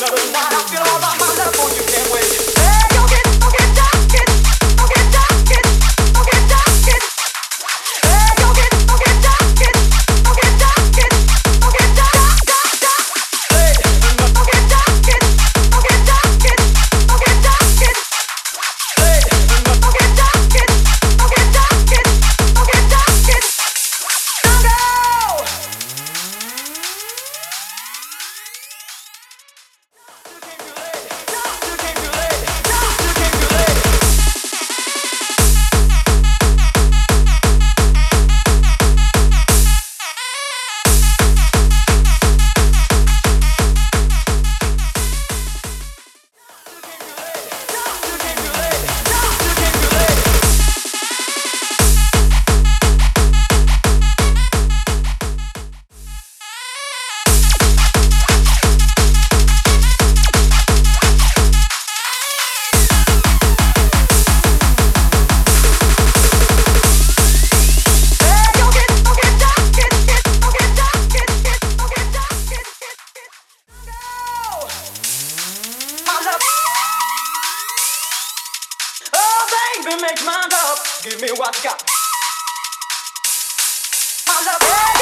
Another night I feel all by myself me make my love. Give me what you got. My love.